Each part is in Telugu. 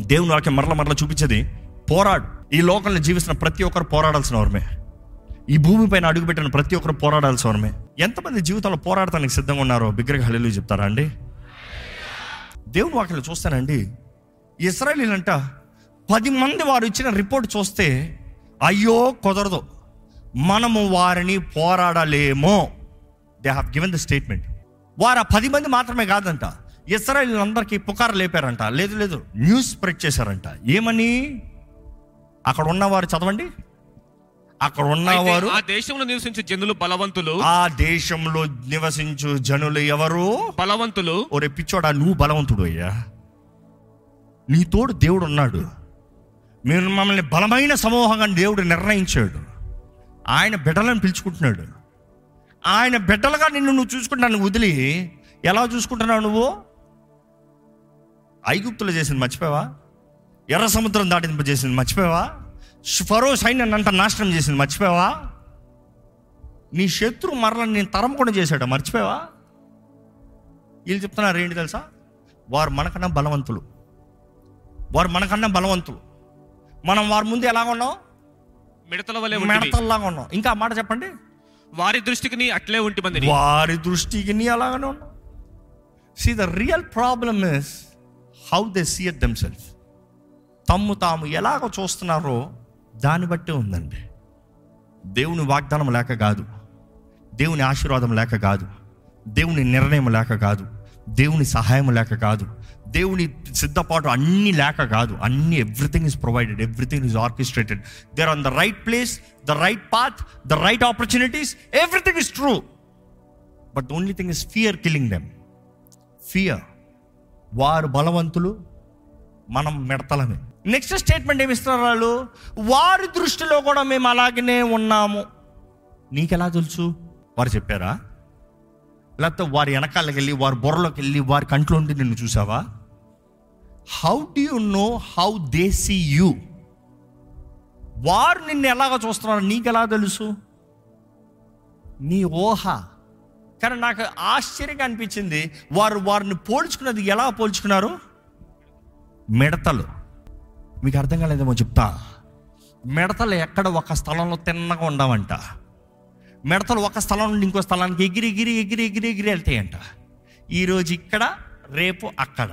దేవుని వాక్యం మరల మరల చూపించేది పోరాడు. ఈ లోకంలో జీవిస్తున్న ప్రతి ఒక్కరు పోరాడాల్సిన వారమే. ఈ భూమిపైన అడుగుపెట్టిన ప్రతి ఒక్కరు పోరాడాల్సిన వారమే. ఎంతమంది జీవితంలో పోరాడటానికి సిద్ధంగా ఉన్నారో బిగ్గరగా హల్లు చెప్తారా అండి? దేవుని వాక్యం చూస్తానండి. ఇస్రాయలీలంట పది మంది వారు ఇచ్చిన రిపోర్ట్ చూస్తే అయ్యో కుదరదు. మనము వారిని పోరాడలేమో. They have given the statement వారు ఆ పది మంది మాత్రమే కాదంట. ఇస్రాయల్ అందరికీ పుకారు లేపారంట. లేదు లేదు. న్యూస్ స్ప్రెడ్ చేశారంట. ఏమని? అక్కడ ఉన్నవారు చదవండి. అక్కడ ఉన్నవారు ఆ దేశంలో నివసించే జనులు బలవంతులు. ఆ దేశంలో నివసించు జనులు ఎవరు? బలవంతులు. ఒరే పిచ్చోడా నువ్వు బలవంతుడు అయ్యా. నీ తోడు దేవుడు ఉన్నాడు. మీరు మమ్మల్ని బలమైన సమూహంగా దేవుడు నిర్ణయించాడు. ఆయన బిడ్డలను పిలుచుకుంటున్నాడు. ఆయన బిడ్డలుగా నిన్ను నువ్వు చూసుకుంటాను వదిలి ఎలా చూసుకుంటున్నావు నువ్వు? ఐగుప్తులు చేసింది మర్చిపోయావా? ఎర్ర సముద్రం దాటింప చేసింది మర్చిపోయావా? ఫరో సైన్యాన్ని అంతా నాశనం చేసింది మర్చిపోయావా? నీ శత్రు మరల నేను తరం కూడా చేశాడు మర్చిపోయావా? వీళ్ళు చెప్తున్నారు ఏంటి తెలుసా? వారు మనకన్నా బలవంతులు. వారు మనకన్నా బలవంతులు. మనం వారి ముందు ఎలా ఉన్నాం? మిడతల వలె. మెడతల్లాగా ఉన్నాం. ఇంకా మాట చెప్పండి. వారి దృష్టికి నీ అట్లే ఉంటి మందిని వారి దృష్టికి నీ అలాగనే ఉన్నాం. See the real problem is how they seat them self తమ్ము తాము ఎలాగ చూస్తున్నారో దాన్ని బట్టే ఉందండి. దేవుని వాగ్దానం లేక కాదు. దేవుని ఆశీర్వాదం లేక కాదు. దేవుని నిర్ణయం లేక కాదు. దేవుని సహాయం లేక కాదు. దేవుని సిద్ధపాటు అన్నీ లేక కాదు. అన్ని everything is provided everything is orchestrated there on the right place the right path the right opportunities everything is true but only thing is fear killing them fear వారు బలవంతులు మనం మెడతలమే. నెక్స్ట్ స్టేట్మెంట్ ఏమి ఇస్తున్నారు వాళ్ళు? వారి దృష్టిలో కూడా మేము అలాగనే ఉన్నాము. నీకెలా తెలుసు? వారు చెప్పారా? లేకపోతే వారి వెనకాలకి వెళ్ళి వారి బుర్రలోకి వెళ్ళి వారి కంట్లో ఉండి నిన్ను చూసావా? How do you know how they see you వారు నిన్ను ఎలాగ చూస్తున్నారు? నీకెలా తెలుసు? నీ ఊహ కానీ నాకు ఆశ్చర్యంగా అనిపించింది వారు వారిని పోల్చుకున్నది ఎలా పోల్చుకున్నారు? మిడతలు. మీకు అర్థం కాలేదేమో చెప్తా. మిడతలు ఎక్కడ ఒక స్థలంలో తిన్నగా ఉండవంట. మిడతలు ఒక స్థలం నుండి ఇంకో స్థలానికి ఎగిరి ఎగిరి ఎగిరి ఎగిరి ఎగిరి వెళ్తాయంట. ఈరోజు ఇక్కడ రేపు అక్కడ.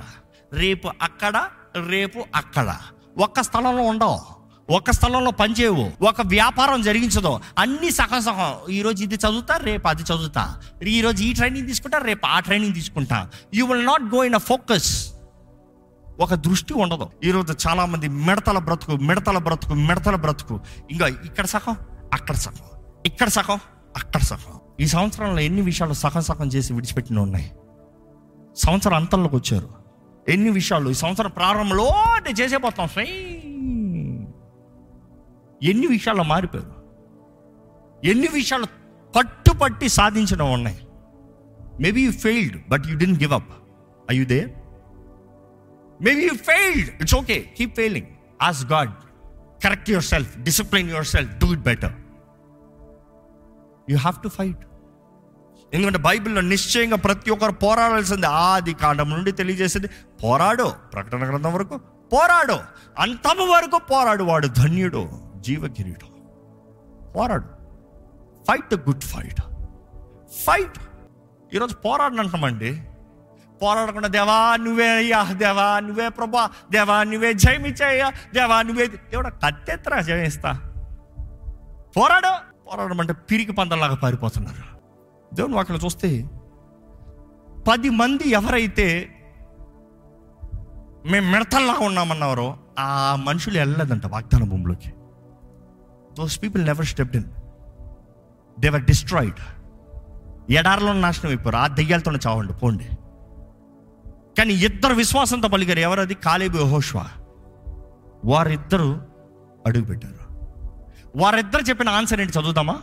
రేపు అక్కడ రేపు అక్కడ. ఒక్క స్థలంలో ఉండవు. ఒక స్థలంలో పనిచేయవు ఒక వ్యాపారం జరిగించదు. అన్ని సగం సగం ఈరోజు ఇది చదువుతా రేపు అది చదువుతా. ఈరోజు ఈ ట్రైనింగ్ తీసుకుంటా రేపు ఆ ట్రైనింగ్ తీసుకుంటా. You will not go in a focus ఒక దృష్టి ఉండదు. ఈరోజు చాలామంది మిడతల బ్రతుకు మిడతల బ్రతుకు మిడతల బ్రతుకు. ఇంకా ఇక్కడ సగం అక్కడ సగం ఇక్కడ సగం అక్కడ సగం ఈ సంవత్సరంలో ఎన్ని విషయాలు సగం సగం చేసి విడిచిపెట్టిన ఉన్నాయి. సంవత్సరం అంతంలోకి వచ్చారు. ఎన్ని విషయాలు ఈ సంవత్సరం ప్రారంభంలో అంటే చేసేపోతాం. స్వయం ఎన్ని విషయాల్లో మారిపోయారు ఎన్ని విషయాలు పట్టుపట్టి సాధించడం ఉన్నాయి? Maybe you failed but you don't give up I you they maybe you failed it's okay keep failing as God correct yourself discipline yourself do it better you have to fight ఎందుకంటే బైబిల్లో నిశ్చయంగా ప్రతి ఒక్కరు పోరాడాల్సింది. ఆది కాండం నుండి తెలియజేసింది. పోరాడు. ప్రకటన గ్రంథం వరకు పోరాడు. అంతము వరకు పోరాడు వాడు ధన్యుడు. జీవకిరీడు పోరాడు fight the good fight? Fight. ఈరోజు పోరాడనంటామండి పోరాడకుండా దేవా నువ్వే అయ్యా దేవా నువ్వే ప్రభా దేవా నువ్వే జయమిచ్చయ్యా దేవా నువ్వే దేవుడు కత్తెత్తరా జయమిస్తా. పోరాడు. పోరాడమంటే పిరికి పందలాగా పారిపోతున్నారు. దేవుని వాక్యం చూస్తే పది మంది ఎవరైతే మేము మిడతల్లాగా ఉన్నామన్నారో ఆ మనుషులు వెళ్ళలేదంట వాగ్దాన భూమిలోకి. Those people never stepped in they were destroyed ఎడారిలో నాశనం అయిపోయారు. ఆ దెయ్యాలతోనే చావండి పోండి. కానీ ఇద్దరు విశ్వాసంతో పలిగారు ఎవరది? కాలేబు యెహోషువ. వారిద్దరు అడుగుపెట్టారు వారిద్దరు చెప్పిన ఆన్సర్ ఏంటి చదువుదామా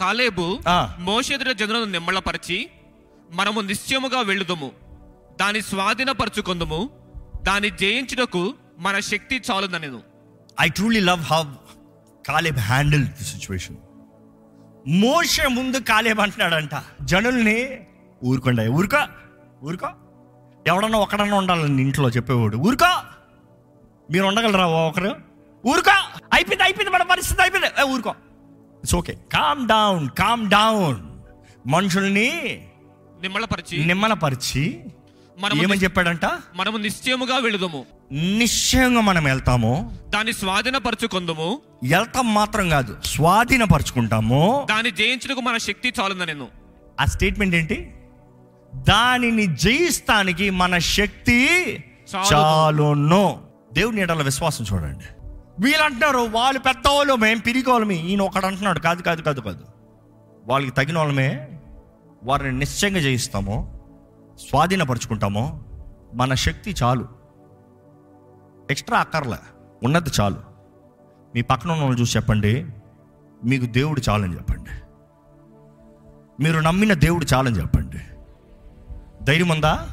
కాలేబు. మోషెదుర జనులను నిమ్మళపరిచి మనము నిశ్చయముగా వెళ్ళుదము. దాని స్వాధీనపరచుకుందుము. దాన్ని జయించుటకు మన శక్తి చాలుదనెను. I truly love how Caleb handle the situation. మోషే ముందు కాలేబ్ అంటున్నాడంట జనుల్ని ఊరుకోండి ఊరుకో ఊరుకో. ఎవడన్నా ఒకడన్నా ఉండాలని ఇంట్లో చెప్పేవాడు ఊరుకో. మీరు ఉండగలరా ఒకరు? ఊరుకో. అయిపోయింది అయిపోయింది మన పరిస్థితి అయిపోయింది. ఊరుకో. It's okay calm down calm down మనుషుల్ని నిమ్మళపరిచి నిమ్మలపరిచి మనము ఏమని చెప్పాడంట? మనము నిశ్చయముగా వెళుదము. నిశ్చయంగా మనం వెళ్తాము. దాన్ని స్వాధీనపరచుకొందుము. వెళ్తాం మాత్రం కాదు స్వాధీనపరుచుకుంటాము. దాన్ని జయించుటకు మన శక్తి చాలుందని నేను. ఆ స్టేట్మెంట్ ఏంటి? దానిని జయిస్తానికి మన శక్తి చాలును. దేవుని ఎడల విశ్వాసం చూడండి. వీళ్ళు అంటున్నారు వాళ్ళు పెద్దవాళ్ళు మేము పిరికోవాలమి ఈయన ఒకడు అంటున్నాడు కాదు కాదు కాదు కాదు. వాళ్ళకి తగిన వాళ్ళమే. వారిని నిశ్చయంగా జయిస్తాము స్వాధీనపరుచుకుంటాము. మన శక్తి చాలు. ఎక్స్ట్రా అక్కర్లే. ఉన్నది చాలు. మీ పక్కన ఉన్న చూసి చెప్పండి. మీకు దేవుడు చాలని చెప్పండి. మీరు నమ్మిన దేవుడు చాలని చెప్పండి. ధైర్యం ఉందా?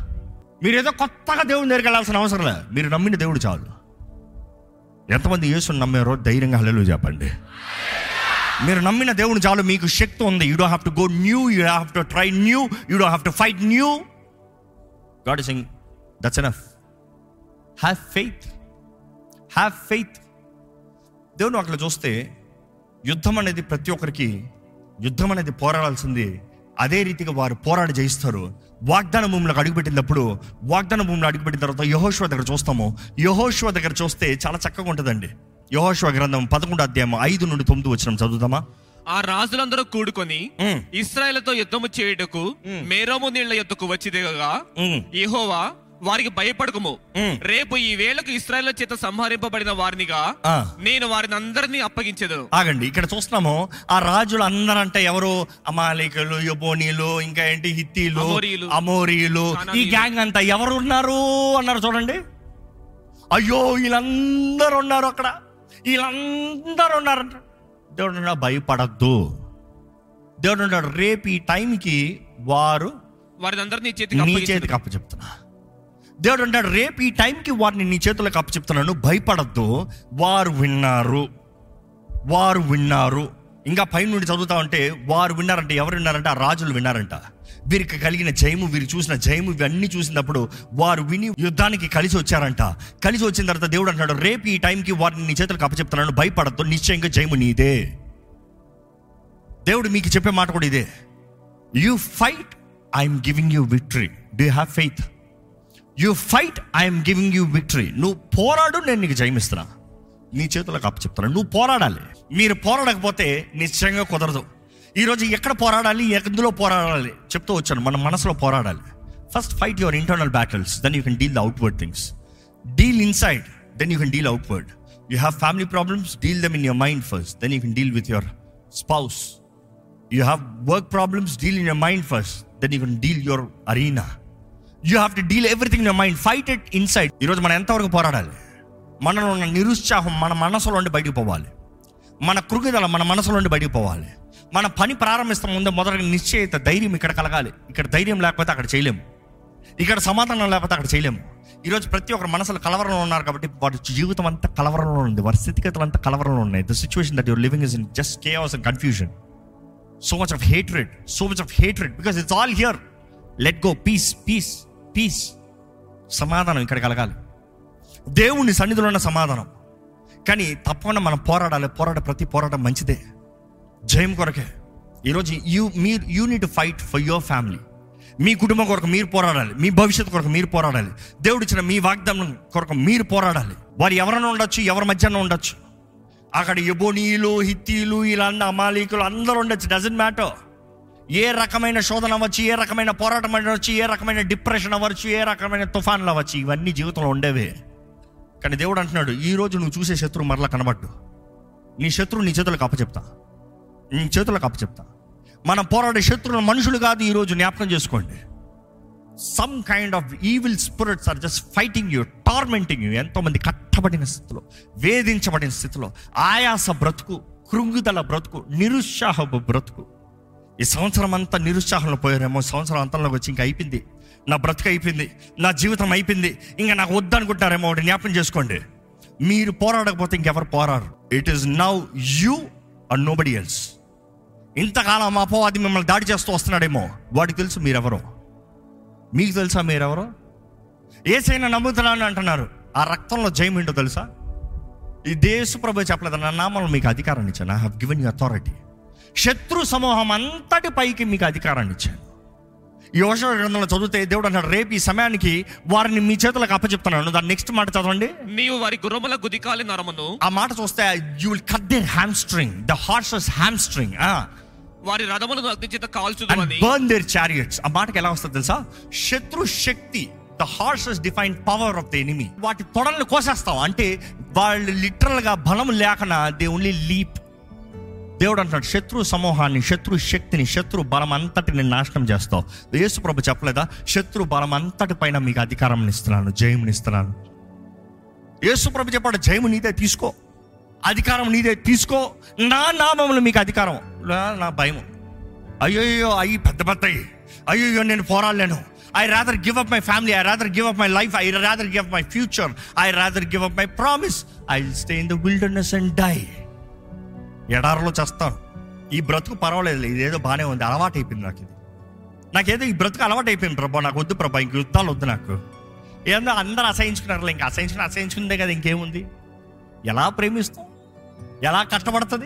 మీరు ఏదో కొత్తగా దేవుని దగ్గరికి వెళ్ళాల్సిన అవసరం లే. మీరు నమ్మిన దేవుడు చాలు. ఎంతమంది యేసుని నమ్మారో ధైర్యంగా హల్లెలూయా చెప్పండి. మీరు నమ్మిన దేవుడు చాలు. మీకు శక్తి ఉంది. You do have to go now you have to try now you do have to fight now God is that's enough have faith have faith దేవుడు అట్లా చూస్తే యుద్ధం అనేది ప్రతి ఒక్కరికి యుద్ధం అనేది పోరాడాల్సింది. అదే రీతిగా వారు పోరాడి జయిస్తారు. వాగ్దాన భూమిలోకి అడుగుపెట్టినప్పుడు వాగ్దాన భూమిలో అడుగుపెట్టిన తర్వాత యహోశ్వ దగ్గర చూస్తాము. యహోశ్వ దగ్గర చూస్తే చాలా చక్కగా ఉంటుందండి. యహోశ్వ గ్రంథం పదకొండు అధ్యాయం ఐదు నుండి తొమ్మిది వచ్చిన చదువుతామా ఆ రాజులందరూ కూడుకొని ఇస్రాయేల్తో యుద్ధము చేయుటకు మేరోము నీళ్ళ యొద్దకు వచ్చి దిగగా యెహోవా వారికి భయపడకము. రేపు ఈ వేళకు ఇస్రాయేల్ చేత సంహరింపబడిన వారినిగా. నేను వారిని అందరినీ అప్పగించేదను. ఆగండి ఇక్కడ చూస్తున్నాము ఆ రాజులు అందరంటే ఎవరు? అమాలికలు యబోనీలు ఇంకా ఏంటి? హిత్తీలు అమోరీయులు, అమోరీయులు. ఈ. గ్యాంగ్ అంతా ఎవరు ఉన్నారు అన్నారు చూడండి. అయ్యో వీళ్ళందరూ ఉన్నారు అక్కడ. వీళ్ళందరూ ఉన్నారంట దేవుడు భయపడద్దు. దేవుడు రేపు ఈ టైంకి వారు వారిని అందరినీ చేతికి నీ అప్పగించేదను. దేవుడు అంటాడు రేపు ఈ టైంకి వారిని నీ చేతులకు అప్పచెప్తున్నాను. భయపడద్దు. వారు విన్నారు. వారు విన్నారు. ఇంకా పైనుండి చదువుతా ఉంటే వారు విన్నారంటే ఎవరు విన్నారంటే ఆ రాజులు విన్నారంట. వీరికి కలిగిన జయము వీరు చూసిన జయము ఇవన్నీ చూసినప్పుడు వారు విని యుద్ధానికి కలిసి వచ్చారంట. కలిసి వచ్చిన తర్వాత దేవుడు అంటాడు రేపు ఈ టైంకి వారిని నీ చేతులకు అప్పచెప్తున్నాను. భయపడద్దు. నిశ్చయంగా జయము నీదే. దేవుడు మీకు చెప్పే మాట కూడా ఇదే. You fight I'm giving you victory do have faith you fight I'm giving you victory నువ్వు పోరాడు నేను నీకు జయమిస్తున్నా. నీ చేతులకు అప్పు చెప్తాను నువ్వు పోరాడాలి. మీరు పోరాడకపోతే నిశ్చయంగా కుదరదు. ఈరోజు ఎక్కడ పోరాడాలి? ఎందులో పోరాడాలి? చెప్తూ వచ్చాను. మన మనసులో పోరాడాలి. First fight your internal battles then you can deal the outward things deal inside then you can deal outward you have family problems deal them in your mind first then you can deal with your spouse you have work problems deal in your mind first then you can deal your arena you have to deal everything in mind fight it inside ఈరోజు మనం ఎంతవరకు పోరాడాలి? మనలో ఉన్న నిరుత్సాహం మన మనసులో నుండి బయటకు పోవాలి. మన కృగిదల మన మనసులో ఉండి బయటకు పోవాలి. మన పని ప్రారంభిస్తాం ముందే మొదటి నిశ్చయిత ధైర్యం ఇక్కడ కలగాలి. ఇక్కడ ధైర్యం లేకపోతే అక్కడ చేయలేము ఇక్కడ సమాధానం లేకపోతే అక్కడ చేయలేము ఈరోజు ప్రతి ఒక్కరు మనసులో కలవరంలో ఉన్నారు కాబట్టి వాటి జీవితం అంతా కలవరంలో ఉంది. వారి స్థితిగతులు అంతా కలవరంలో ఉన్నాయి. The situation that your living is in just chaos and confusion so much of hatred so much of hatred because it's all here let go peace peace peace సమాధానం ఇక్కడ కలగాలి. దేవుని సన్నిధిలో ఉన్న సమాధానం. కానీ తప్పకుండా మనం పోరాడాలి పోరాట ప్రతి పోరాటం మంచిదే. జయం కొరకే. ఈరోజు యూ మీరు you need fight for your family మీ కుటుంబం కొరకు మీరు పోరాడాలి మీ భవిష్యత్తు కొరకు మీరు పోరాడాలి. దేవుడు ఇచ్చిన మీ వాగ్దానం కొరకు మీరు పోరాడాలి. వారు ఎవరైనా ఉండొచ్చు ఎవరి మధ్యన ఉండొచ్చు. అక్కడ ఎబోనీలు హిత్తీలు ఇలా అమాలీకులు అందరూ ఉండొచ్చు డజంట్ మ్యాటర్ ఏ రకమైన శోధన అవ్వచ్చు ఏ రకమైన పోరాటం అవ్వచ్చు ఏ రకమైన డిప్రెషన్ అవ్వచ్చు ఏ రకమైన తుఫాన్లు అవ్వచ్చు ఇవన్నీ జీవితంలో ఉండేవే. కానీ దేవుడు అంటున్నాడు ఈ రోజు నువ్వు చూసే శత్రువు మరలా కనబడ్డు. నీ శత్రువు నీ చేతులకు అప్పచెప్తా. నీ చేతులకు అప్పచెప్తా. మనం పోరాడే శత్రువులు మనుషులు కాదు ఈరోజు జ్ఞాపకం చేసుకోండి. Some kind of evil spirits are just fighting you tormenting you ఎంతోమంది కట్టబడిన స్థితిలో వేధించబడిన స్థితిలో ఆయాస బ్రతుకు కృంగుదల బ్రతుకు నిరుత్సాహపు బ్రతుకు. ఈ సంవత్సరం అంతా నిరుత్సాహంలో పోయారేమో సంవత్సరం అంతంలోకి వచ్చి ఇంకా అయిపోయింది. నా బ్రతుకు అయిపోయింది నా జీవితం అయిపోయింది ఇంకా నాకు వద్దనుకుంటారేమో ఒకటి జ్ఞాపకం చేసుకోండి. మీరు పోరాడకపోతే ఇంకెవరు పోరారు it is now you and nobody else ఇంతకాలం మా అపవాది మిమ్మల్ని దాడి చేస్తూ వస్తున్నాడేమో వాడికి తెలుసు మీరెవరో. మీకు తెలుసా మీరెవరో? ఏసైనా నమ్ముతున్నాను అంటున్నారు. ఆ రక్తంలో జయం ఏంటో తెలుసా? ఈ దేశ ప్రభు చెప్పలేదు నా నామంలో మీకు అధికారాన్ని ఇచ్చాను. I have given you authority శత్రు సమూహం అంతటి పైకి మీకు అధికారాన్ని ఇచ్చాను యోష గ్రంథంలో చదివితే దేవుడు అన్నాడు రేపు ఈ సమయానికి వారిని మీ చేతులకు అప్పచెప్తున్నాను. దాని నెక్స్ట్ మాట చదవండి. నీవు వారి గుర్రముల గుదికాలి నరమును. ఆ మాట చూస్తే you will cut their hamstring the horses hamstring వారి రథములను అగ్ని చేత అని. బర్న్ దేర్ చారియట్స్ ఆ మాటకి ఎలా వస్తుంది తెలుసా? శత్రు శక్తి the horses define power of the enemy వాటి తొడల్ని కోసేస్తాం అంటే వాళ్ళు లిటరల్గా బలం లేకనా దే ఓన్లీ లీప్ దేవుడు అంటున్నాడు శత్రు సమూహాన్ని శత్రు శక్తిని శత్రు బలం అంతటిని నాశనం చేస్తావు. యేసు ప్రభు చెప్పలేదా? శత్రు బలం అంతటి పైన మీకు అధికారం ఇస్తున్నాను జయముని ఇస్తున్నాను. యేసు ప్రభు చెప్పాడు జయము నీదే తీసుకో. అధికారం నీదే తీసుకో. నా నామములు మీకు అధికారం. నా- నా భయం అయ్యో అయ్యి పెద్ద పెద్దయి అయ్యో. నేను పోరాడలేను. I rather give up my family I rather give up my life I rather give up my future I rather give up my promise I stay in the wilderness and die ఎడారిలో చేస్తాను. ఈ బ్రతుకు పర్వాలేదు ఇదేదో బాగానే ఉంది అలవాటు అయిపోయింది నాకు ఇది. నాకేదో ఈ బ్రతుకు అలవాటు అయిపోయింది ప్రభా నాకు వద్దు ప్రభా ఇంక యుద్ధాలు వద్దు నాకు. ఏందో అందరూ అసహించుకున్నారు ఇంకా అసహించుకుని అసహించుకుందే కదా ఇంకేముంది? ఎలా ప్రేమిస్తాం? ఎలా కష్టపడుతుంది?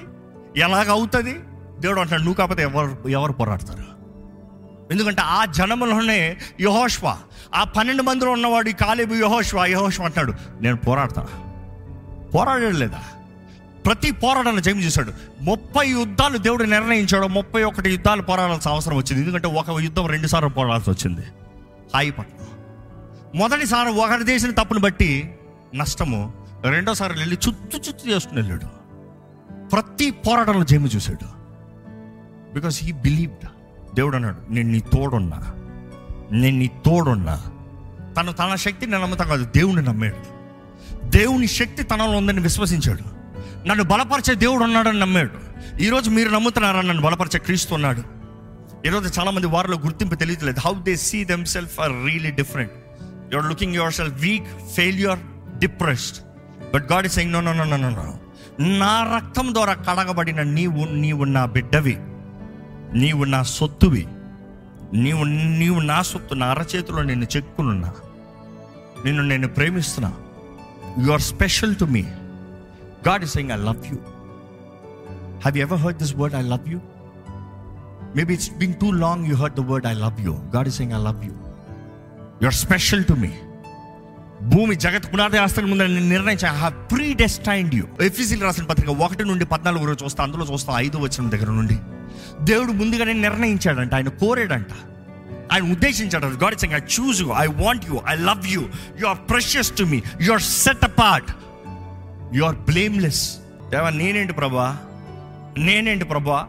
ఎలాగ అవుతుంది? దేవుడు అంటాడు నువ్వు కాకపోతే ఎవరు ఎవరు పోరాడతారు? ఎందుకంటే ఆ జనములోనే యహోష్వ ఆ పన్నెండు మందిలో ఉన్నవాడు కాలేబు యహోష్వ యహోష్వ అంటాడు నేను పోరాడతా. పోరాడడం లేదా ప్రతి పోరాటాన్ని జయం చేశాడు. ముప్పై యుద్ధాలు దేవుడు నిర్ణయించాడు. ముప్పై ఒకటి యుద్ధాలు పోరాడాల్సిన అవసరం వచ్చింది. ఎందుకంటే ఒక యుద్ధం రెండుసార్లు పోరాడాల్సి వచ్చింది. హాయిపట్నం మొదటిసారి ఒకరి చేసిన తప్పును బట్టి నష్టము రెండోసారి వెళ్ళి చుత్తు చుత్తు చేసుకుని వెళ్ళాడు. ప్రతి పోరాటంలో జయము చూశాడు. బికాస్ హీ బిలీవ్డ్ దేవుడు అన్నాడు నేను నీ తోడున్నా. నేను నీ తోడున్నా. తను తన శక్తిని నమ్ముతాం కాదు దేవుని నమ్మాడు. దేవుని శక్తి తనలో ఉందని విశ్వసించాడు. నన్ను బలపరిచే దేవుడు ఉన్నాడని నమ్మాడు. ఈరోజు మీరు నమ్ముతున్నారా నన్ను బలపరిచే క్రీస్తు ఉన్నాడు? ఈరోజు చాలా మంది వారిలో గుర్తింపు తెలియట్లేదు. How they see them self are really different your looking your self weak failure depressed but God is saying no no no no no నా రక్తం ద్వారా కడగబడిన నీవు నీవు నా బిడ్డవి. నీవు నా సొత్తువి. నీవు నీవు నా సొత్తు నా అరచేతిలో నేను చెక్కునున్నా నిన్ను నేను ప్రేమిస్తున్నా. You are special to me God is saying I love you have you ever heard this word I love you maybe it's been too long you heard the word I love you God is saying I love you you special to me భూమి జగత్ పునాది ఆస్తుల ముందు నేను నిర్ణయించి. I have predestined you ఎఫీసీలు రాసిన పత్రిక ఒకటి నుండి పద్నాలుగు రోజు చూస్తా అందులో చూస్తా ఐదు వచ్చిన దగ్గర నుండి. దేవుడు ముందుగానే నిర్ణయించాడంట ఆయన కోరాడంట. ఆయన ఉద్దేశించాడు God is I choose you I want you I love you you are precious to me you are set apart you are blameless దేవా నేనేంటి ప్రభా? నేనేంటి ప్రభా?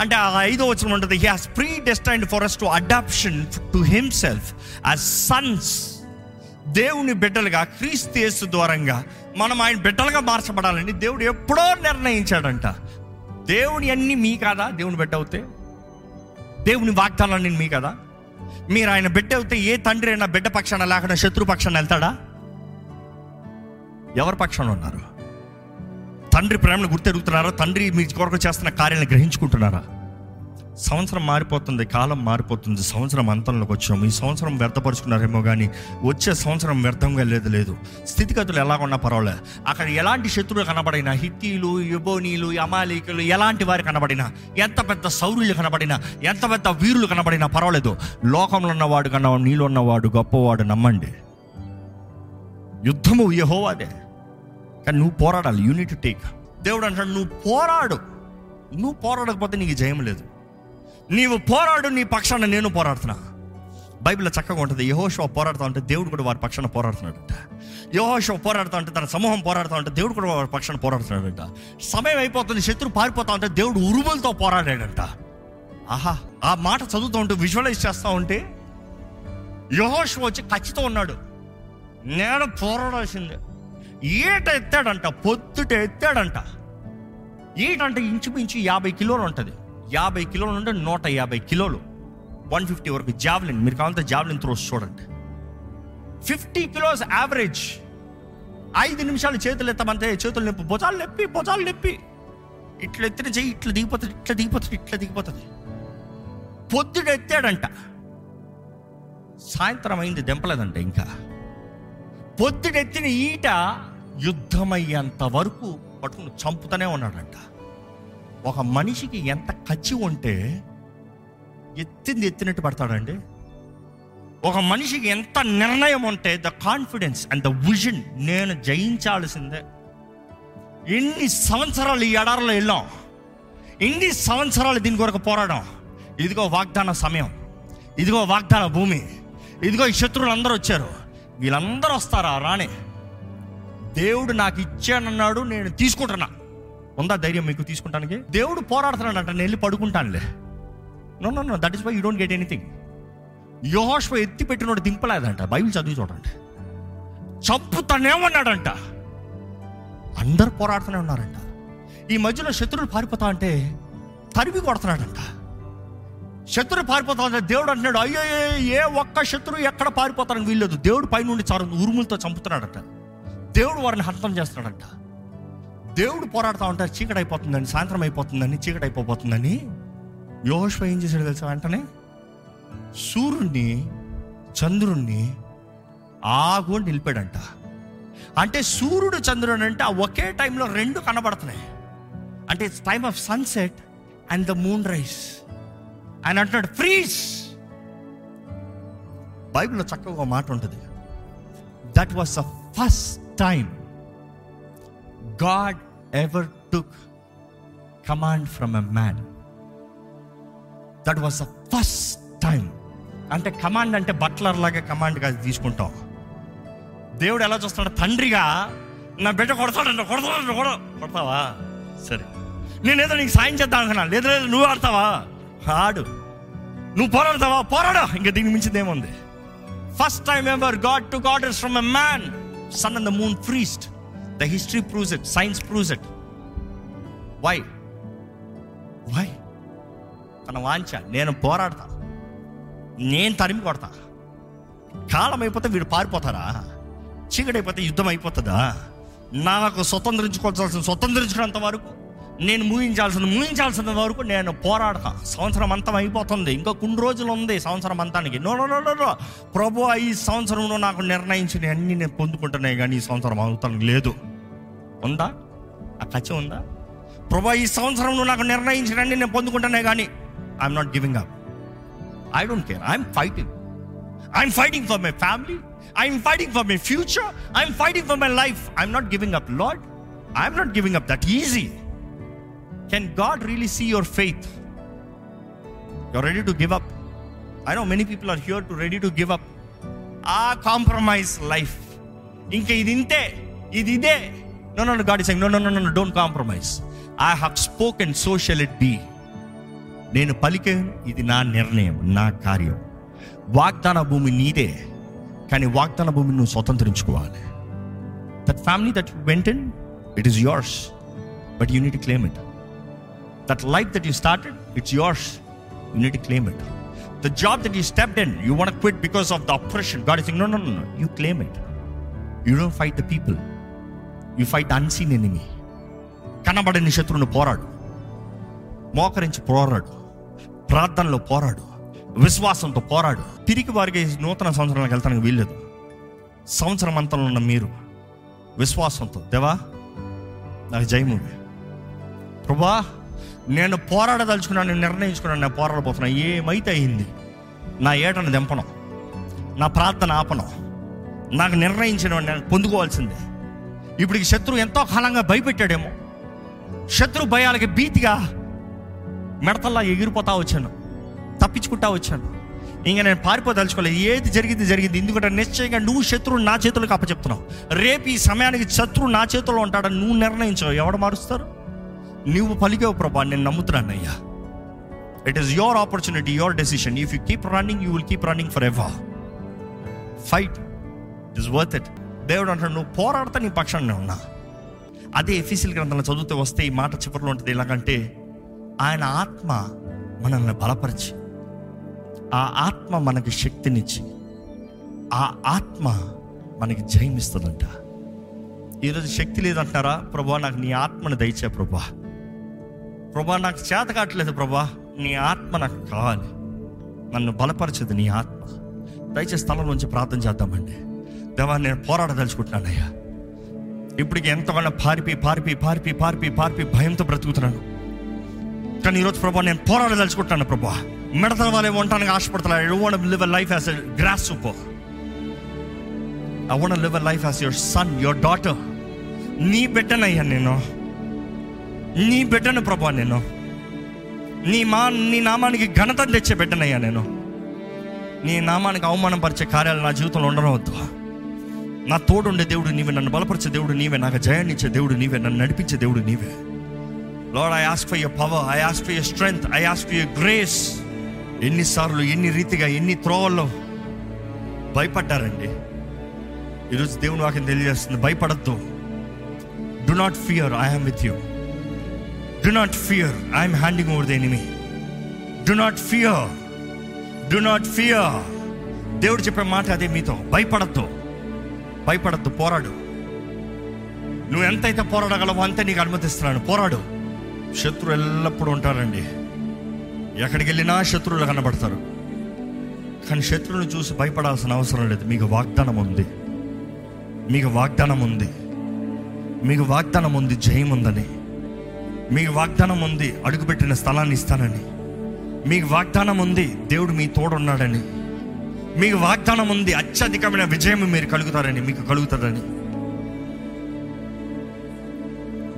అంటే ఆ ఐదో వచ్చిన ఉంటుంది he has predestined for us to adoption to himself as sons దేవుని బిడ్డలుగా క్రీస్తు ద్వారంగా మనం ఆయన బిడ్డలుగా మార్చబడాలని దేవుడు ఎప్పుడో నిర్ణయించాడంట. దేవుని అన్ని మీ కాదా? దేవుని బిడ్డ అవుతే? దేవుని వాగ్దానాలన్నీ మీ కదా? మీరు ఆయన బిడ్డ అవుతే ఏ తండ్రి అయినా బిడ్డ పక్షాన లేకుండా శత్రు పక్షాన వెళ్తాడా? ఎవరి పక్షంలో ఉన్నారు? తండ్రి ప్రేమను గుర్తెరుగుతున్నారా? తండ్రి మీ కొరకు చేస్తున్న కార్యాలను గ్రహించుకుంటున్నారా? సంవత్సరం మారిపోతుంది కాలం మారిపోతుంది సంవత్సరం అంతంలోకి వచ్చాము ఈ సంవత్సరం వ్యర్థపరుచుకున్నారేమో కానీ వచ్చే సంవత్సరం వ్యర్థంగా లేదు లేదు. స్థితిగతులు ఎలా ఉన్నా పర్వాలే. అక్కడ ఎలాంటి శత్రువులు కనబడినా హిత్తీలు యుబోనీలు అమాలీకులు ఎలాంటి వారు కనబడినా ఎంత పెద్ద సౌరులు కనబడినా ఎంత పెద్ద వీరులు కనబడినా పర్వాలేదు. లోకంలో ఉన్నవాడు కన్నా నీళ్ళు ఉన్నవాడు గొప్పవాడు నమ్మండి. యుద్ధము యహోవాదే. కానీ నువ్వు పోరాడాలి. యూనిట్ టేక్ దేవుడు అంటాడు నువ్వు పోరాడు. నువ్వు పోరాడకపోతే నీకు జయం లేదు. నీవు పోరాడు నీ పక్షాన నేను పోరాడుతున్నా. బైబిల్లో చక్కగా ఉంటుంది యహోశివ పోరాడుతూ ఉంటే దేవుడు కూడా వారి పక్షాన పోరాడుతున్నాడంట. యహోశివ పోరాడుతూ ఉంటే తన సమూహం పోరాడుతూ ఉంటే దేవుడు కూడా వారి పక్షాన పోరాడుతున్నాడంట. సమయం అయిపోతుంది శత్రు పారిపోతా ఉంటే దేవుడు ఉరుములతో పోరాడాడంట. ఆహా ఆ మాట చదువుతూ ఉంటే విజువలైజ్ చేస్తూ ఉంటే యహోశివ వచ్చి ఖచ్చితం ఉన్నాడు. నేను పోరాడాల్సిందే. ఈట ఎత్తాడంట పొద్దుట ఎత్తాడంట. ఈట అంటే ఇంచుమించు యాభై కిలోలు ఉంటుంది. యాభై కిలోలు ఉంటే నూట యాభై కిలోలు. వన్ ఫిఫ్టీ వరకు జావ్లిన్. మీరు కావాలంటే జావ్లిన్ త్రోస్ చూడండి. Fifty kilos average. ఐదు నిమిషాలు చేతులు ఎత్తమంటే చేతులు నొప్పి భుజాలు నొప్పి భుజాలు నొప్పి. ఇట్లా ఎత్తిన చెయ్యి ఇట్లా దిగిపోతుంది ఇట్లా దిగిపోతుంది ఇట్లా దిగిపోతుంది. పొద్దుడు ఎత్తాడంట. సాయంత్రం అయింది దెంపలేదంట ఇంకా. పొద్దుడెత్తిన ఈట యుద్ధమయ్యేంత వరకు పట్టుకుని చంపుతూనే ఉన్నాడంట. ఒక మనిషికి ఎంత కచ్చి ఉంటే ఎత్తింది ఎత్తినట్టు పడతాడండి. ఒక మనిషికి ఎంత నిర్ణయం ఉంటే the confidence and the vision నేను జయించాల్సిందే. ఎన్ని సంవత్సరాలు ఈ ఎడారిలో వెళ్ళాం? ఎన్ని సంవత్సరాలు దీని కొరకు పోరాడం? ఇదిగో వాగ్దాన సమయం. ఇదిగో వాగ్దాన భూమి. ఇదిగో ఈ శత్రువులు అందరూ వచ్చారు. వీళ్ళందరూ వస్తారా? రానే. దేవుడు నాకు ఇచ్చానన్నాడు నేను తీసుకుంటున్నా. ఉందా ధైర్యం మీకు తీసుకుంటానికి? దేవుడు పోరాడుతున్నాడు అంట నేను వెళ్ళి పడుకుంటానులే. No no no that is why you don't get anything యోహాష్వ ఎత్తి పెట్టినోడు దింపలేదంట. బైబిల్ చదివి చూడండి. చంపుతానేమన్నాడంట. అందరు పోరాడుతూనే ఉన్నారంట. ఈ మధ్యలో శత్రువులు పారిపోతా అంటే తరిమి కొడుతున్నాడంట. శత్రువు పారిపోతా దేవుడు అంటున్నాడు అయ్యో ఏ ఒక్క శత్రువు ఎక్కడ పారిపోతానికి వీల్లేదు. దేవుడు పైనుండి చారు ఉరుములతో చంపుతున్నాడట. దేవుడు వారిని హంతం చేస్తున్నాడంట. దేవుడు పోరాడుతూ ఉంటారు చీకటి అయిపోతుందని సాయంత్రం అయిపోతుందని చీకటి అయిపోతుందని యోహోష్వ ఏం చేశాడు తెలుసా? వెంటనే సూర్యుడిని చంద్రుణ్ణి ఆగు అని నిలిపాడంట. అంటే సూర్యుడు చంద్రుడు అంటే ఒకే టైంలో రెండు కనబడుతున్నాయి. అంటే it's time of sunset and the moon rise ఆయన అంటున్నాడు ఫ్రీజ్ బైబిల్లో చక్కగా మాట ఉంటుంది. That was the first time God ever took command from a man that was the first time అంటే కమాండ్ అంటే బట్లర్ లాగా కమాండ్ కాదు తీసుకుంటాం. దేవుడు ఎలా చూస్తాడు? తండ్రిగా నా బిడ్డ కొడతాడంట కొడతాడంట కొడ కొడతావా? సరే. నేనేదో నీకు సాయం చేద్దాం అనుకున్నా లేదు లేదు నువ్వు ఆడతావా? పాడు. నువ్వు పోరాడతావా? పోరాడా. ఇంకా దీనికి మించింది ఏముంది? First time ever God to God is from a man sun and the moon freezed the history proves it science proves it why why తన వాంచ నేను పోరాడతా. నేను తరిమి కొడతా. కాలం అయిపోతే వీడు పారిపోతారా? చీకటి అయిపోతే యుద్ధం అయిపోతుందా? నాకు స్వతంత్రించుకోవాల్సిన స్వతంత్రించుకున్నంత వరకు నేను ముగించాల్సింది ముగించాల్సిన వరకు నేను పోరాడతా. సంవత్సరం అంతం అయిపోతుంది. ఇంకా కొన్ని రోజులు ఉంది సంవత్సరం అంతానికి. నో నో నో నో ప్రభు ఈ సంవత్సరంలో నాకు నిర్ణయించిన అన్ని నేను పొందుకుంటున్నాయి కానీ ఈ సంవత్సరం అవుతాను లేదు. ఉందా? ఆ కచ్చ ఉందా? ప్రభు ఈ సంవత్సరంలో నాకు నిర్ణయించిన అన్ని నేను పొందుకుంటున్నాయి కానీ I'm not giving up I don't care I'm fighting I'm fighting for my family I'm fighting for my future I'm fighting for my life I'm not giving up Lord I'm not giving up that easy can God really see your faith your ready to give up I know many people are here to ready to give up a compromise life ఇంకా ఇది ఇంతే ఇది ఇదే no no God is no no no no don't compromise I have spoken so shall it be నేను పలికాను ఇది నా నిర్ణయం నా కార్యం. వాగ్దాన భూమి నీదే కానీ వాగ్దాన భూమిని నువ్వు స్వతంత్రించుకోవాలి. That family that wanton it is yours but you need claim it that life that you started it's yours you need claim it the job that you stepped in you want quit because of the oppression God is no no no you claim it you don't fight the people you fight unseen enemy కనబడని శత్రువును పోరాడు. మోకరించి పోరాడు. ప్రార్థనలో పోరాడు. విశ్వాసంతో పోరాడు. తిరిగి వారికి నూతన సంవత్సరానికి వెళ్తానికి వీల్లేదు. సంవత్సరం అంతంలో ఉన్న మీరు విశ్వాసంతో దేవా నాకు జయము ప్రభా నేను పోరాడదలుచుకున్నాను నేను నిర్ణయించుకున్నాను నేను పోరాడబోతున్నా. ఏమైతే అయింది నా ఏటను దింపను. నా ప్రార్థన ఆపను. నాకు నిర్ణయించిన నేను పొందుకోవాల్సిందే. ఇప్పుడు శత్రువు ఎంతో కాలంగా భయపెట్టాడేమో. శత్రు భయాలకి భీతిగా మెడతల్లా ఎగిరిపోతా వచ్చాను. తప్పించుకుంటా వచ్చాను. ఇంకా నేను పారిపోదలుచుకోలేదు. ఏది జరిగింది జరిగింది. ఎందుకంటే నిశ్చయంగా నువ్వు శత్రువు నా చేతులకు అప్పచెప్తున్నావు. రేపు ఈ సమయానికి శత్రువు నా చేతుల్లో ఉంటాడని నువ్వు నిర్ణయించావు. ఎవడు మారుస్తారు? నువ్వు పలికావు ప్రభా నేను నమ్ముతున్నానయ్యా. It is your opportunity your decision if you keep running you will keep running forever fight is worth it దేవుడు అంటాడు నువ్వు పోరాడతా నీ పక్షాన్ని ఉన్నా. అదే ఎఫీసీల్ గ్రంథంలో చదివితే వస్తే ఈ మాట చివరిలో ఉంటుంది ఎలాగంటే ఆయన ఆత్మ మనల్ని బలపరిచి ఆ ఆత్మ మనకి శక్తినిచ్చి ఆ ఆత్మ మనకి జయమిస్తుందంట. ఈరోజు శక్తి లేదంటారా ప్రభా నాకు నీ ఆత్మను దయచే ప్రభా. ప్రభా నాకు చేత కావట్లేదు ప్రభా. నీ ఆత్మ నాకు కావాలి. నన్ను బలపరచదు నీ ఆత్మ. దయచేసి స్థలం నుంచి ప్రార్థన చేద్దామండి. దేవా నేను పోరాడదలుచుకుంటున్నానయ్యా. ఇప్పటికి ఎంతగానో పారిపి పారిపి పారిపి పారిపి పారిపి భయంతో బ్రతుకుతున్నాను. కానీ ఈరోజు ప్రభా నేను పోరాడదలుచుకుంటున్నాను ప్రభా. మిడతల వాళ్ళే ఉండడానికి ఆశపడుతున్నాను I want live life as a grasshopper I want live life as your son your daughter నీ బిడ్డనయ్యా నేను. నీ బిడ్డను ప్రభా నేను. నీ మా నీ నామానికి ఘనత తెచ్చే బిడ్డనయ్యా నేను. నీ నామానికి అవమానపరిచే కార్యాలు నా జీవితంలో ఉండనవద్దు నా తోడుండే దేవుడు నీవే నన్ను బలపరిచే దేవుడు నీవే నాకు జయాన్నిచ్చే దేవుడు నీవే నన్ను నడిపించే దేవుడు నీవే. Lord I ask for your power I ask for your strength I ask for your grace ఎన్నిసార్లు ఎన్ని రీతిగా ఎన్ని త్రోవల్లో భయపడ్డారండి. ఈరోజు దేవుని వాక్యం తెలియజేస్తుంది భయపడద్దు. Do not fear I I'm with you do not fear I'm handing over the enemy do not fear do not fear దేవుడు చెప్పే మాట అదే మీతో. భయపడద్దు. భయపడద్దు. పోరాడు. నువ్వు ఎంతైతే పోరాడగలవో అంతే నీకు అనుమతిస్తున్నాను. పోరాడు. శత్రువు ఎల్లప్పుడూ ఉంటారండి ఎక్కడికి వెళ్ళినా శత్రువులు కనబడతారు. కానీ శత్రువులను చూసి భయపడాల్సిన అవసరం లేదు. మీకు వాగ్దానం ఉంది. మీకు వాగ్దానం ఉంది. మీకు వాగ్దానం ఉంది. జయం ఉందని. మీకు వాగ్దానం ఉంది అడుగుపెట్టిన స్థలాన్ని ఇస్తానని. మీకు వాగ్దానం ఉంది దేవుడు మీ తోడున్నాడని. మీకు వాగ్దానం ఉంది అత్యధికమైన విజయం మీరు కలుగుతారని మీకు కలుగుతారని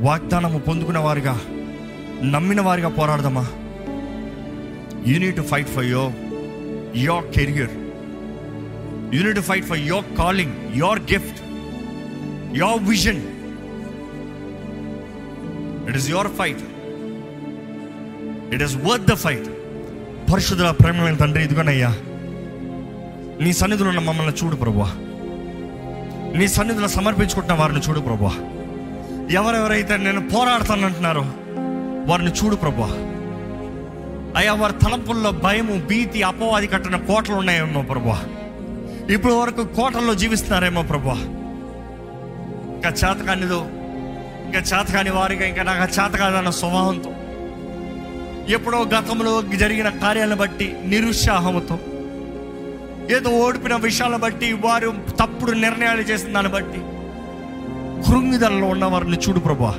వాగ్దానము పొందుకున్న వారిగా నమ్మిన వారిగా పోరాడదామా unite to fight for your your career unite to fight for your calling your gift your vision it is your fight it is worth the fight పరిశుద్ధ ప్రేమైన తండ్రి ఇదిగోనయ్యా. నీ సన్నిధిలో ఉన్న మమ్మల్ని చూడు ప్రభువా. నీ సన్నిధిలో సమర్పించుకుంటున్న వారిని చూడు ప్రభువా. ఎవరెవరైతే నేను పోరాడతానంటున్నారో వారిని చూడు ప్రభువా. అయ్యా వారి తలంపుల్లో భయము భీతి అపవాది కట్టిన కోటలు ఉన్నాయేమో ప్రభువా. ఇప్పుడు వరకు కోటల్లో జీవిస్తున్నారేమో ప్రభువా. ఇంకా చేతకానిదో ఇంకా చేతకాని వారిగా ఇంకా నాకు చేత కాదన్న స్వభావంతో ఎప్పుడో గతంలో జరిగిన కార్యాలను బట్టి నిరుత్సాహంతో ఏదో ఓడిపిన విషయాలను బట్టి వారు తప్పుడు నిర్ణయాలు చేసిన దాన్ని బట్టి కృంగిదలలో ఉన్న వారిని చూడు ప్రభా.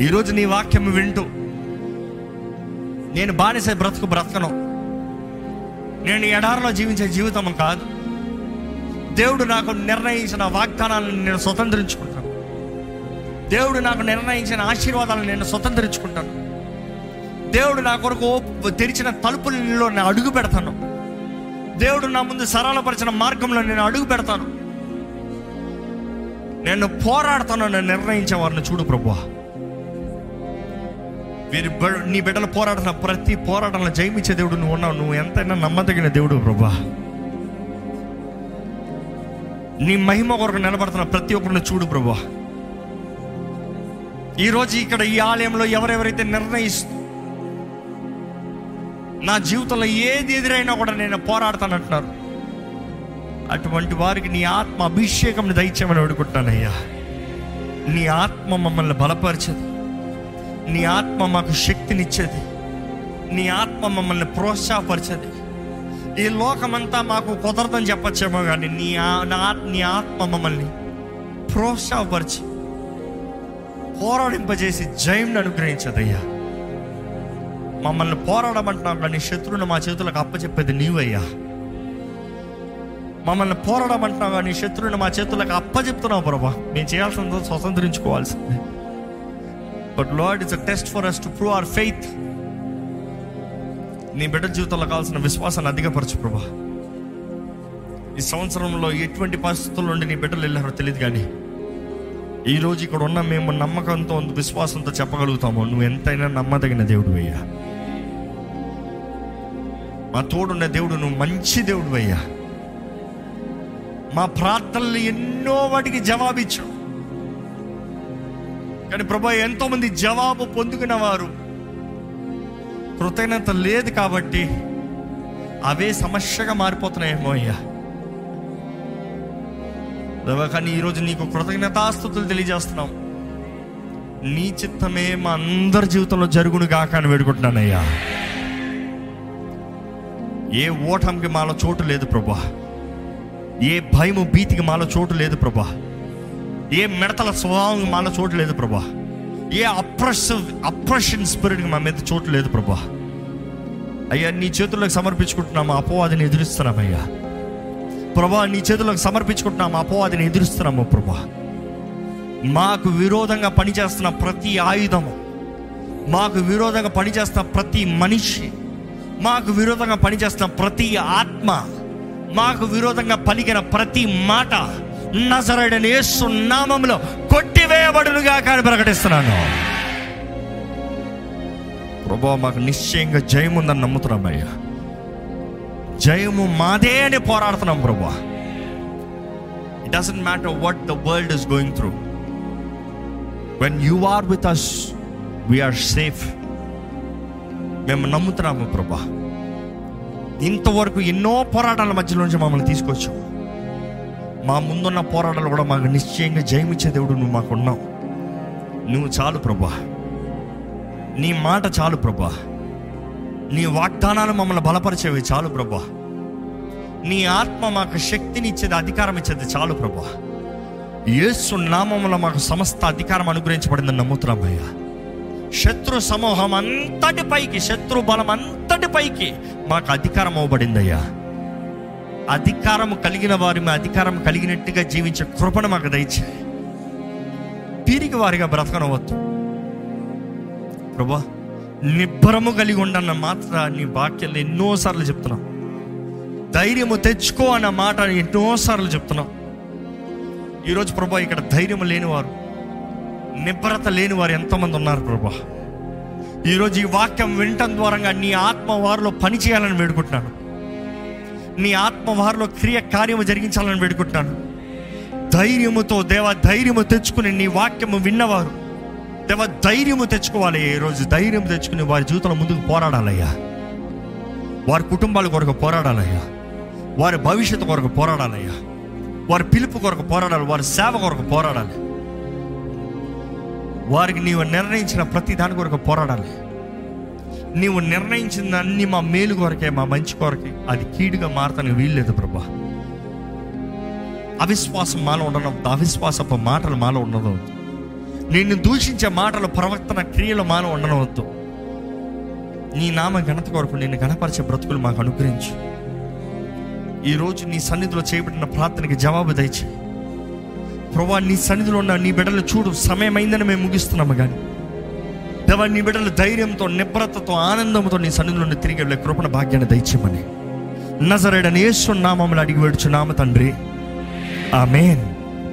ఈరోజు నీ వాక్యం వింటూ నేను బానిస బ్రతుకు బ్రతకను. నేను ఎడారిలో జీవించే జీవితం కాదు. దేవుడు నాకు నిర్ణయించిన వాగ్దానాలను నేను స్వతంత్రించుకుంటాను. దేవుడు నాకు నిర్ణయించిన ఆశీర్వాదాలను నేను స్వతంత్రించుకుంటాను. దేవుడు నా కొరకు తెరిచిన తలుపులలో నేను అడుగు పెడతాను. దేవుడు నా ముందు సరళపరిచిన మార్గంలో నేను అడుగు పెడతాను. నేను పోరాడతాను నేను నిర్ణయించే వారిని చూడు ప్రభు వీరి నీ బిడ్డలు పోరాడుతున్న ప్రతి పోరాటంలో జయమిచ్చే దేవుడు నువ్వు ఉన్నావు. నువ్వు ఎంతైనా నమ్మదగిన దేవుడు ప్రభా నీ మహిమ కొరకు నిలబడుతున్న ప్రతి ఒక్కరిని చూడు ప్రభా ఈరోజు ఇక్కడ ఈ ఆలయంలో ఎవరెవరైతే నిర్ణయిస్తూ నా జీవితంలో ఏది ఎదురైనా కూడా నేను పోరాడతానంటున్నారు. అటువంటి వారికి నీ ఆత్మ అభిషేకం దయచేయమని వేడుకుంటానయ్యా నీ ఆత్మ మమ్మల్ని బలపరిచేది. నీ ఆత్మ మాకు శక్తినిచ్చేది. నీ ఆత్మ మమ్మల్ని ప్రోత్సాహపరిచేది. ఈ లోకమంతా మాకు కుదరదని చెప్పచ్చేమో కానీ నీ ఆ- నా నీ ఆత్మ మమ్మల్ని ప్రోత్సాహపరిచి పోరాడింపజేసి జయంను అనుగ్రహించదయ్యా. మమ్మల్ని పోరాడమంటున్నావు కానీ శత్రువుని మా చేతులకు అప్పచెప్పేది నీవయ్యా. మమ్మల్ని పోరాడమంటున్నావు కానీ శత్రువుని మా చేతులకు అప్పచెప్తున్నావు ప్రభా. మేము చేయాల్సిన స్వతంత్రించుకోవాల్సిందే. But Lord it's a test for us to prove our faith నీ బిడ్డ జీవితంలో కావాల్సిన విశ్వాసాన్ని అధికపరచు ప్రభా. ఈ సంవత్సరంలో ఎటువంటి పరిస్థితుల నుండి నీ బిడ్డలు వెళ్ళారో తెలియదు కానీ ఈ రోజు ఇక్కడ ఉన్న మేము నమ్మకంతో విశ్వాసంతో చెప్పగలుగుతాము. నువ్వు ఎంతైనా నమ్మదగిన దేవుడు అయ్యా మా తోడున్న దేవుడు నువ్వు మంచి దేవుడు అయ్యా మా ప్రార్థనలు ఎన్నో వాటికి జవాబిచ్చు కానీ ప్రభా ఎంతో మంది జవాబు పొందుకున్న వారు కృతజ్ఞత లేదు కాబట్టి అవే సమస్యగా మారిపోతున్నాయేమో అయ్యా. కానీ ఈరోజు నీకు కృతజ్ఞతాస్థుతులు తెలియజేస్తున్నాం. నీ చిత్తమే మా అందరి జీవితంలో జరుగును గాక అని వేడుకుంటున్నానయ్యా. ఏ ఓటమికి మాలో చోటు లేదు ప్రభా. ఏ భయము భీతికి మాలో చోటు లేదు ప్రభా. ఏ మిడతల స్వభావం మాలో చోటు లేదు ప్రభా. ఏ అప్రెసివ్ అప్రెషన్ స్పిరిట్కి మా మీద చోటు లేదు ప్రభా. అయ్యా నీ చేతుల్లోకి సమర్పించుకుంటున్నాము అపవాదిని ఎదురిస్తున్నామయ్యా ప్రభా నీ చేతులకు సమర్పించుకుంటున్నాము అపవాదిని ఎదురుస్తున్నాము ప్రభా. మాకు విరోధంగా పనిచేస్తున్న ప్రతి ఆయుధము మాకు విరోధంగా పనిచేస్తున్న ప్రతి మనిషి మాకు విరోధంగా పనిచేస్తున్న ప్రతి ఆత్మ మాకు విరోధంగా పలికిన ప్రతి మాట నజరడని యేసు నామంలో కొట్టివేయబడునుగా కానీ ప్రకటిస్తున్నాను. ప్రభా మాకు నిశ్చయంగా జయముందని నమ్ముతున్నామయ్యా జయము మాదే అని పోరాడుతున్నాం ప్రభా. It doesn't matter what the world is going through when you are with us we're safe మేము నమ్ముతున్నాము ప్రభా. ఇంతవరకు ఎన్నో పోరాటాల మధ్యలో నుంచి మమ్మల్ని తీసుకొచ్చావు. మా ముందున్న పోరాటాలు కూడా మాకు నిశ్చయంగా జయమిచ్చే దేవుడు నువ్వు మాకున్నావు నువ్వు చాలు ప్రభా. నీ మాట చాలు ప్రభా. నీ వాగ్దానాలు మమ్మల్ని బలపరిచేవి చాలు ప్రభా నీ ఆత్మ మాకు శక్తిని ఇచ్చేది అధికారం ఇచ్చేది చాలు ప్రభా యేసు నామంలో మాకు సమస్త అధికారం అనుగ్రహించబడిందని నమ్ముతున్నామయ్యా శత్రు సమూహం అంతటి పైకి శత్రు బలం అంతటి పైకి మాకు అధికారం అవ్వబడిందయ్యా అధికారం కలిగిన వారి మా అధికారం కలిగినట్టుగా జీవించే కృపను మాకు దయచేయి. తిరిగి వారిగా బ్రతకనవద్దు. ప్రభా నిబ్బరము కలిగి ఉండన్న మాత్ర నీ వాక్యాలు ఎన్నోసార్లు చెప్తున్నాం. ధైర్యము తెచ్చుకో అన్న మాట ఎన్నోసార్లు చెప్తున్నాం. ఈరోజు ప్రభా ఇక్కడ ధైర్యం లేనివారు నిబ్బరత లేనివారు ఎంతమంది ఉన్నారు ప్రభా? ఈరోజు ఈ వాక్యం వినటం ద్వారా నీ ఆత్మ వారిలో పని చేయాలని వేడుకుంటున్నాను. నీ ఆత్మ వారిలో క్రియ కార్యము జరిగించాలని వేడుకుంటున్నాను. ధైర్యముతో దేవ ధైర్యము తెచ్చుకుని నీ వాక్యము విన్నవారు దేవ ధైర్యము తెచ్చుకోవాలి. ఈరోజు ధైర్యం తెచ్చుకుని వారి జీవితంలో ముందుకు పోరాడాలయ్యా. వారి కుటుంబాల కొరకు పోరాడాలయ్యా. వారి భవిష్యత్తు కొరకు పోరాడాలయ్యా. వారి పిలుపు కొరకు పోరాడాలి. వారి సేవ కొరకు పోరాడాలి. వారికి నీవు నిర్ణయించిన ప్రతి దాని కొరకు పోరాడాలి. నీవు నిర్ణయించిన అన్ని మా మేలు కొరకే మా మంచి కొరకే అది కీడుగా మారతానికి వీల్లేదు ప్రభా. అవిశ్వాసం మాలో ఉండడం అవిశ్వాసపు మాటలు మాలో ఉండదు. నిన్ను దూషించే మాటలు ప్రవర్తన క్రియలు మాలో ఉండనవద్దు. నీ నామ ఘనత కొరకు నిన్ను గణపరిచే బ్రతుకులు మాకు అనుగ్రహించు. ఈరోజు నీ సన్నిధిలో చేయబడిన ప్రార్థనకి జవాబు దయచే. ప్రభా నీ సన్నిధిలో ఉన్న నీ బిడ్డలు చూడు సమయమైందని మేము ముగిస్తున్నాము కానీ దేవా నీ బిడ్డలు ధైర్యంతో నిబ్రతతో ఆనందంతో నీ సన్నిధిలో నుండి తిరిగి వెళ్ళే కృపణ భాగ్యాన్ని దయచేయమని. నజరేడని యేసు నామములు అడిగి వేడుచు నామ తండ్రి. ఆమెన్.